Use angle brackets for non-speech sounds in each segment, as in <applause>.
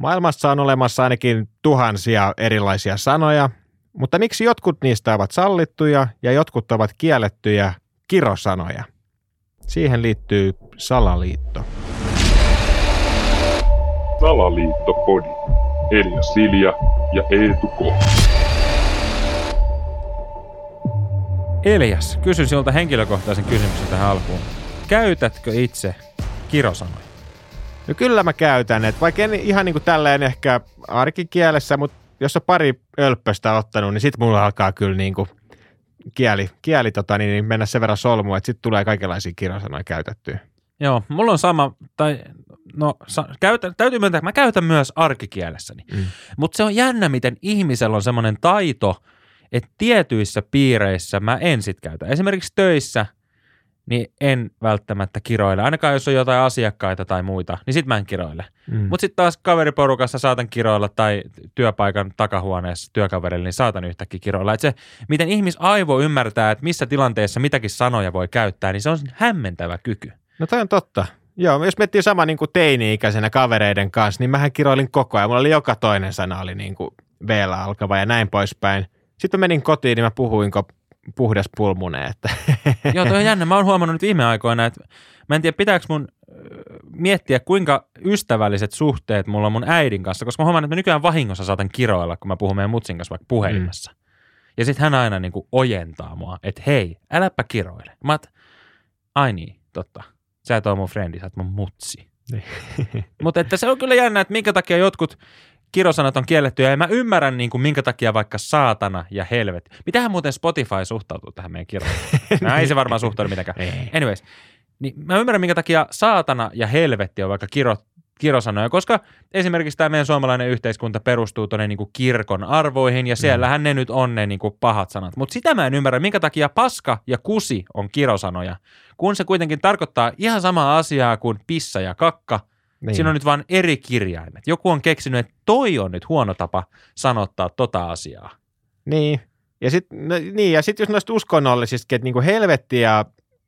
Maailmassa on olemassa ainakin tuhansia erilaisia sanoja, mutta miksi jotkut niistä ovat sallittuja ja jotkut ovat kiellettyjä kirosanoja? Siihen liittyy salaliitto. Salaliittopodi. Elia Silja ja Eetu K. Elias, kysyn sinulta henkilökohtaisen kysymyksen tähän alkuun. Käytätkö itse kirosanoja? No kyllä mä käytän, että vaikka en ihan niin kuin tälleen ehkä arkikielessä, mutta jos on pari ölppöstä ottanut, niin sit mulla alkaa kyllä niin kuin kieli, kieli tota, niin mennä sen verran solmua, että sitten tulee kaikenlaisia kirosanoja käytettyä. Joo, mulla on sama, tai no sa, käytän, täytyy myöntää, että mä käytän myös arkikielessäni. Mm. Mutta se on jännä, miten ihmisellä on semmoinen taito, että tietyissä piireissä mä en sit käytä. Esimerkiksi töissä – niin en välttämättä kiroile. Ainakaan jos on jotain asiakkaita tai muita, niin sit mä en kiroile. Mm. Mutta sitten taas kaveriporukassa saatan kiroilla tai työpaikan takahuoneessa työkaverille, niin saatan yhtäkkiä kiroilla. Et se, miten ihmisaivo ymmärtää, että missä tilanteessa mitäkin sanoja voi käyttää, niin se on hämmentävä kyky. No toi on totta. Joo, jos miettii sama niin kuin teini-ikäisenä kavereiden kanssa, niin mähän kiroilin koko ajan. Mulla oli joka toinen sana oli niin kuin alkava ja näin poispäin. Sitten menin kotiin, niin mä puhuin puhdas pulmune. Että. <laughs> Joo, toi on jännä. Mä oon huomannut nyt viime aikoina, että mä en tiedä, pitääkö mun miettiä, kuinka ystävälliset suhteet mulla on mun äidin kanssa, koska mä huomaan, että mä nykyään vahingossa saatan kiroilla, kun mä puhun meidän mutsin kanssa vaikka puhelimessa. Mm. Ja sitten hän aina niin kuin ojentaa mua, että hei, äläpä kiroile. Mä oot, ai niin, totta. Sä et ole mun frendi, sä oot mun mutsi. Niin. Mutta että se on kyllä jännä, että minkä takia jotkut kirosanat on kielletty ja mä ymmärrän niin kuin minkä takia vaikka saatana ja helvet. Mitähän muuten Spotify suhtautuu tähän meidän kiroon? <laughs> No ei se varmaan suhtaudu mitenkään. Anyways, niin mä ymmärrän minkä takia saatana ja helvetti on vaikka kiro, kirosanoja, koska esimerkiksi tämä meidän suomalainen yhteiskunta perustuu tuonne niin kirkon arvoihin ja siellähän mm. ne nyt on ne niin kuin pahat sanat. Mutta sitä mä en ymmärrä, minkä takia paska ja kusi on kirosanoja, kun se kuitenkin tarkoittaa ihan samaa asiaa kuin pissa ja kakka – niin. Siinä on nyt vain eri kirjaimet. Joku on keksinyt, että toi on nyt huono tapa sanottaa tota asiaa. Niin. Ja sitten no, niin, ja sit jos noista uskonnollisista, että niinku helvetti ja,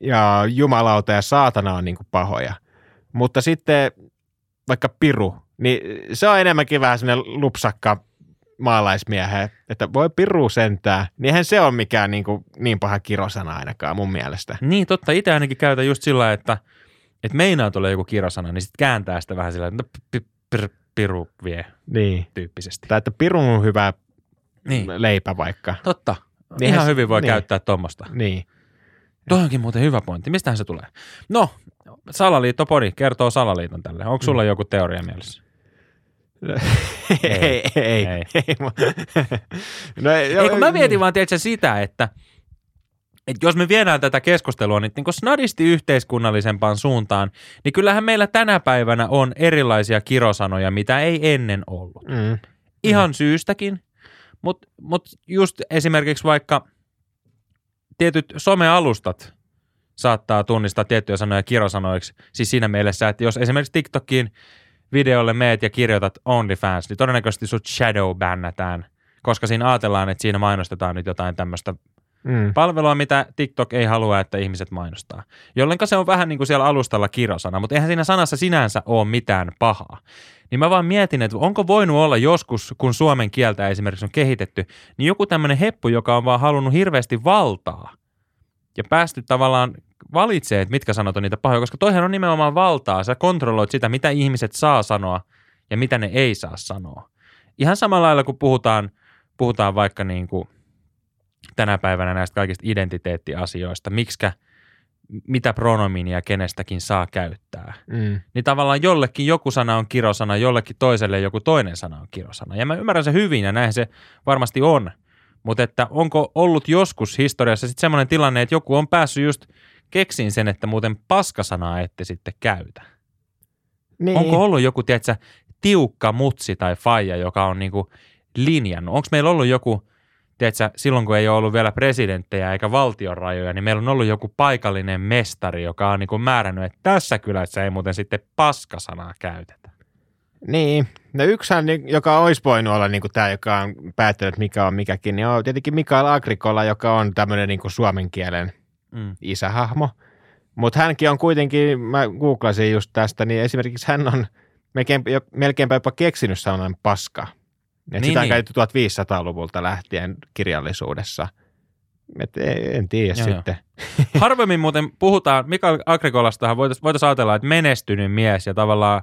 ja jumalauta ja saatana on niinku pahoja. Mutta sitten vaikka piru, niin se on enemmänkin vähän sellainen lupsakka maalaismiehe, että voi piru sentää. Niinhän se on mikään niin, kuin, niin paha kirosana ainakaan mun mielestä. Niin, totta. Itse ainakin käytän just sillä että – että meinaa tulee joku kirosana, niin sitten kääntää sitä vähän sillä, että no, piru vie niin. tyyppisesti. Tai että piru on hyvä niin. leipä vaikka. Totta. Niin Ihan hyvin voi niin. käyttää tuommoista. Niin. Toi onkin muuten hyvä pointti. Mistähän se tulee? No, Salaliittopori kertoo salaliiton tälle. Onko sulla mm. joku teoria mielessä? <laughs> ei, ei, ei. ei. ei. <laughs> no, ei, ei kun mä mietin vaan tietysti sitä, että – että jos me viedään tätä keskustelua nyt niin snadisti yhteiskunnallisempaan suuntaan, niin kyllähän meillä tänä päivänä on erilaisia kirosanoja, mitä ei ennen ollut. Mm. Ihan mm. syystäkin, mutta mut just esimerkiksi vaikka tietyt somealustat saattaa tunnistaa tiettyjä sanoja kirosanoiksi. Siis siinä mielessä, että jos esimerkiksi TikTokin videolle meet ja kirjoitat OnlyFans, niin todennäköisesti sut shadow bannätään, koska siinä ajatellaan, että siinä mainostetaan nyt jotain tämmöistä Mm. Palvelua, mitä TikTok ei halua, että ihmiset mainostaa. Jollenka se on vähän niin kuin siellä alustalla kirosana, mutta eihän siinä sanassa sinänsä ole mitään pahaa. Niin mä vaan mietin, että onko voinut olla joskus, kun suomen kieltä esimerkiksi on kehitetty, niin joku tämmöinen heppu, joka on vaan halunnut hirveästi valtaa ja päästy tavallaan valitsee, että mitkä sanot on niitä pahoja, koska toihan on nimenomaan valtaa. Sä kontrolloit sitä, mitä ihmiset saa sanoa ja mitä ne ei saa sanoa. Ihan samalla lailla, kun puhutaan, puhutaan vaikka niin kuin tänä päivänä näistä kaikista identiteettiasioista, miksikä, mitä pronominia kenestäkin saa käyttää. Mm. Niin tavallaan jollekin joku sana on kirosana, jollekin toiselle joku toinen sana on kirosana. Ja mä ymmärrän se hyvin ja näin se varmasti on. Mutta että onko ollut joskus historiassa sitten semmoinen tilanne, että joku on päässyt just keksiin sen, että muuten paskasanaa ette sitten käytä? Niin. Onko ollut joku, tiedätkö, tiukka mutsi tai faija, joka on niinku linjannut? Onko meillä ollut joku – tiedätkö, silloin kun ei ole ollut vielä presidenttejä eikä valtionrajoja, niin meillä on ollut joku paikallinen mestari, joka on niin kuin määrännyt, että tässä kylässä ei muuten sitten paskasanaa käytetä. Niin, no yksihän, joka olisi voinut olla niin kuin tämä, joka on päättänyt, mikä on mikäkin, niin on tietenkin Mikael Agrikola, joka on tämmöinen niin kuin suomen kielen mm. isähahmo. Mutta hänkin on kuitenkin, mä googlasin just tästä, niin esimerkiksi hän on melkein, melkeinpä jopa keksinyt sanan paska. Et Niin, sitä on niin. käytetty 1500-luvulta lähtien kirjallisuudessa. Et en, en tiedä Joo, sitten. <laughs> Harvemmin muuten puhutaan, Mikael Agrikolastahan voitaisiin voitais ajatella, että menestynyt mies ja tavallaan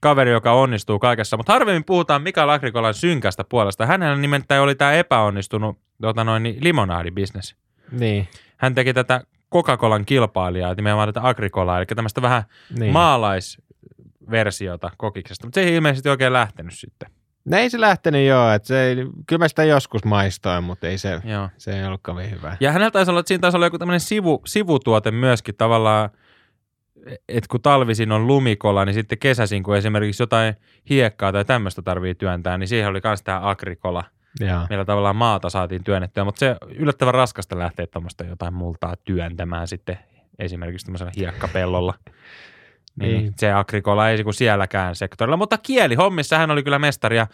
kaveri, joka onnistuu kaikessa, mutta harvemmin puhutaan Mikael Agrikolan synkästä puolesta. Hänellä nimittäin oli tämä epäonnistunut tota noin, niin limonaadibisnes. Niin, Hän teki tätä Coca-Colan kilpailijaa, nimenomaan tätä Agricolaa, eli tämmöistä vähän niin. maalaisversiota kokiksesta, mutta se ei ilmeisesti oikein lähtenyt sitten. No ei se lähtenyt joo, että se ei, kyllä mä sitä joskus maistoin, mutta ei se, Joo. se ei ollut kovin hyvä. Ja hänellä taisi olla, että siinä taisi olla joku tämmöinen sivu, sivutuote myöskin tavallaan, että kun talvisin on lumikola, niin sitten kesäisin, kun esimerkiksi jotain hiekkaa tai tämmöistä tarvii työntää, niin siihen oli myös tämä agrikola, millä tavallaan maata saatiin työnnettyä, mutta se yllättävän raskasta lähteä tuommoista jotain multaa työntämään sitten esimerkiksi tämmöisellä hiekkapellolla. Niin, se agrikola ei sielläkään sektorilla, mutta kielihommissa hän oli kyllä mestari ja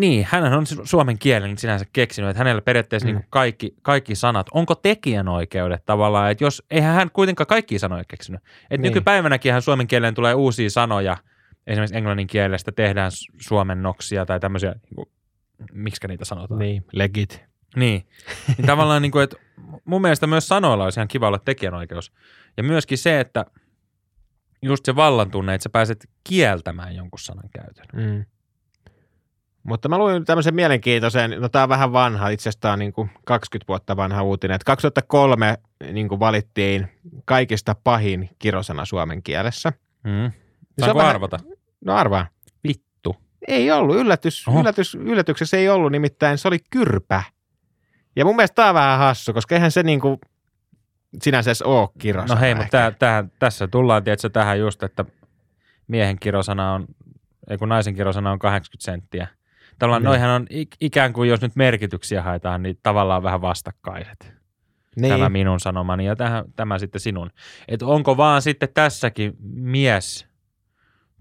niin, hän on su- suomen kielen sinänsä keksinyt, että hänellä periaatteessa Mm. niin kaikki, kaikki sanat, onko tekijänoikeudet tavallaan, että jos, eihän hän kuitenkaan kaikki sanoja keksinyt. Että Niin. nykypäivänäkin hän suomen kieleen tulee uusia sanoja, esimerkiksi englannin kielestä tehdään su- suomennoksia tai tämmöisiä, niin kuin, miksi niitä sanotaan. Niin, legit. Niin. niin tavallaan, niin kuin, että mun mielestä myös sanoilla olisi ihan kiva olla tekijänoikeus. Ja myöskin se, että just se vallan tunne, että sä pääset kieltämään jonkun sanan käytön. Mm. Mutta mä luin tämmöisen mielenkiintoisen, no tämä on vähän vanha, itse asiassa on niin kuin 20 vuotta vanha uutinen, että 2003 niin kuin valittiin kaikista pahin kirosana suomen kielessä. Mm. on Saanko vähän- arvata? No arvaa. Vittu. Ei ollut, yllätys, Oho. yllätys, yllätyksessä ei ollut, nimittäin se oli kyrpä. Ja mun mielestä tämä on vähän hassu, koska eihän se niin kuin sinänsä edes ole kirosana. No hei, mutta ehkä. tää, tähän, tässä tullaan tietysti tähän just, että miehen kirosana on, ei kun naisen kirosana on 80 senttiä. Tavallaan Niin. noihän on ik- ikään kuin, jos nyt merkityksiä haetaan, niin tavallaan vähän vastakkaiset. niin. Tämä minun sanomani ja tähän, tämä sitten sinun. Et onko vaan sitten tässäkin mies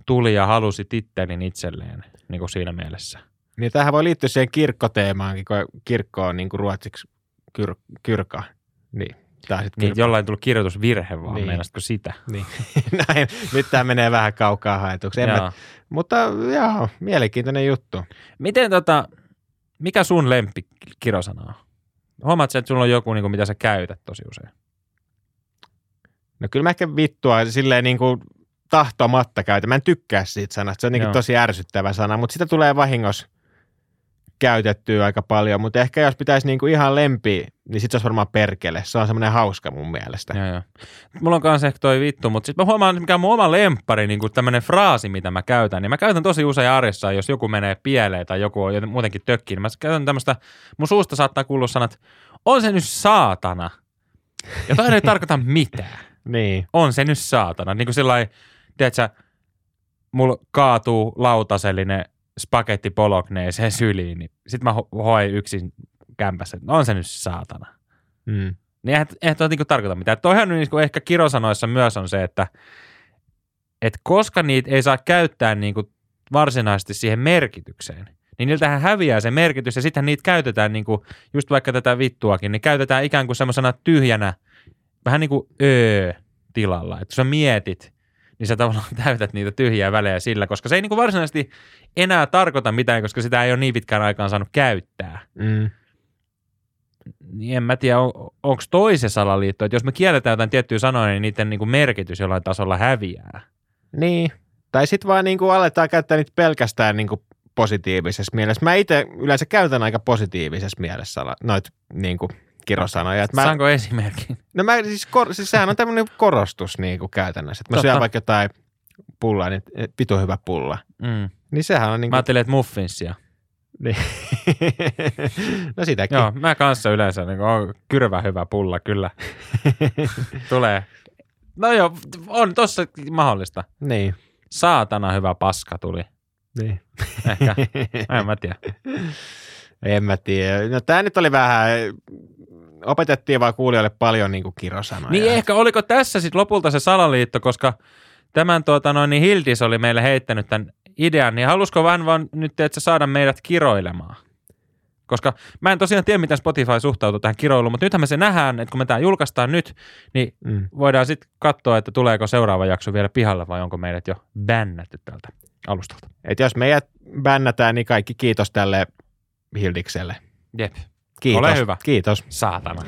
tuli ja halusi tittelin itselleen, niin kuin siinä mielessä. Niin tähän voi liittyä siihen kirkkoteemaankin, kun kirkko on niin kuin ruotsiksi kyr, kyrka. Niin, sit Niin jollain tuli kirjoitusvirhe vaan, Niin. meinasitko sitä? Niin. <laughs> Näin, nyt tämä menee vähän kaukaa haetuksi. En mä, Joo. mutta joo, mielenkiintoinen juttu. Miten tota, mikä sun lemppikirosana on? Huomaat sä, että sulla on joku, niin kuin, mitä sä käytät tosi usein? No kyllä mä ehkä vittua silleen niin kuin tahtomatta käytän. Mä en tykkää siitä sanasta. Se on niin Joo. tosi ärsyttävä sana, mutta sitä tulee vahingossa käytettyä aika paljon. Mutta ehkä jos pitäisi niin kuin ihan lempi, niin sit se olisi varmaan perkele. Se on semmoinen hauska mun mielestä. Joo, joo. Mulla on kanssa ehkä toi vittu, mutta sitten mä huomaan, mikä on mun oma lemppari, niin tämmöinen fraasi, mitä mä käytän, niin mä käytän tosi usein arjessa, jos joku menee pieleen tai joku on muutenkin tökkiin, niin mä käytän tämmöistä, mun suusta saattaa kuulua sanat, on se nyt saatana. Ja toi ei tarkoita <laughs> mitään. Niin. On se nyt saatana. Niin kuin sillai, tiedätkö, mulla kaatuu lautasellinen spagetti pologneeseen syliin, niin sit mä ho- hoin yksin kämpässä, että on se nyt saatana. Mm. Niin eihän, eihän toi niinku tarkoita mitään. Toihan niinku ehkä kirosanoissa myös on se, että et koska niitä ei saa käyttää niinku varsinaisesti siihen merkitykseen, niin niiltähän häviää se merkitys ja sitten niitä käytetään niinku, just vaikka tätä vittuakin, niin käytetään ikään kuin semmoisena tyhjänä, vähän niin kuin öö tilalla. Että kun sä mietit, niin sä tavallaan <laughs> täytät niitä tyhjiä välejä sillä, koska se ei niinku varsinaisesti enää tarkoita mitään, koska sitä ei ole niin pitkään aikaan saanut käyttää Mm. niin en mä tiedä, on, onko toisen salaliitto, että jos me kielletään jotain tiettyjä sanoja, niin niiden niin kuin merkitys jollain tasolla häviää. Niin. Tai sitten vaan niin kuin aletaan käyttää niitä pelkästään niin kuin positiivisessa mielessä. Mä itse yleensä käytän aika positiivisessa mielessä noita niin kirosanoja. Et Mä... mä, Saanko esimerkin? no mä siis, kor, siis sehän on tämmöinen korostus niin kuin käytännössä. Että mä Totta. syön vaikka jotain pullaa, niin et vitu hyvä pulla. Mm. Niin sehän on niin Mä kuin, ajattelin, että muffinsia. niin. <laughs> no sitäkin. Joo, mä kanssa yleensä niin on kyrvä hyvä pulla, kyllä. <laughs> Tulee. No joo, on tossa mahdollista. Niin. Saatana hyvä paska tuli. niin. Ehkä, <laughs> en mä tiedä. En mä tiedä. No tää nyt oli vähän, opetettiin vaan kuulijoille paljon niin kuin kirosanoja. Niin ehkä oliko tässä sitten lopulta se salaliitto, koska tämän tuota, noin, niin Hildis oli meille heittänyt tämän idean, niin halusko vaan, vaan nyt että saada meidät kiroilemaan? Koska mä en tosiaan tiedä, miten Spotify suhtautuu tähän kiroiluun, mutta nythän me se nähdään, että kun me tämä julkaistaan nyt, niin mm. voidaan sitten katsoa, että tuleeko seuraava jakso vielä pihalle vai onko meidät jo bännätty tältä alustalta. Et jos meidät bännätään, niin kaikki kiitos tälle Hildikselle. Jep. Kiitos. Ole hyvä. Kiitos. Saatana.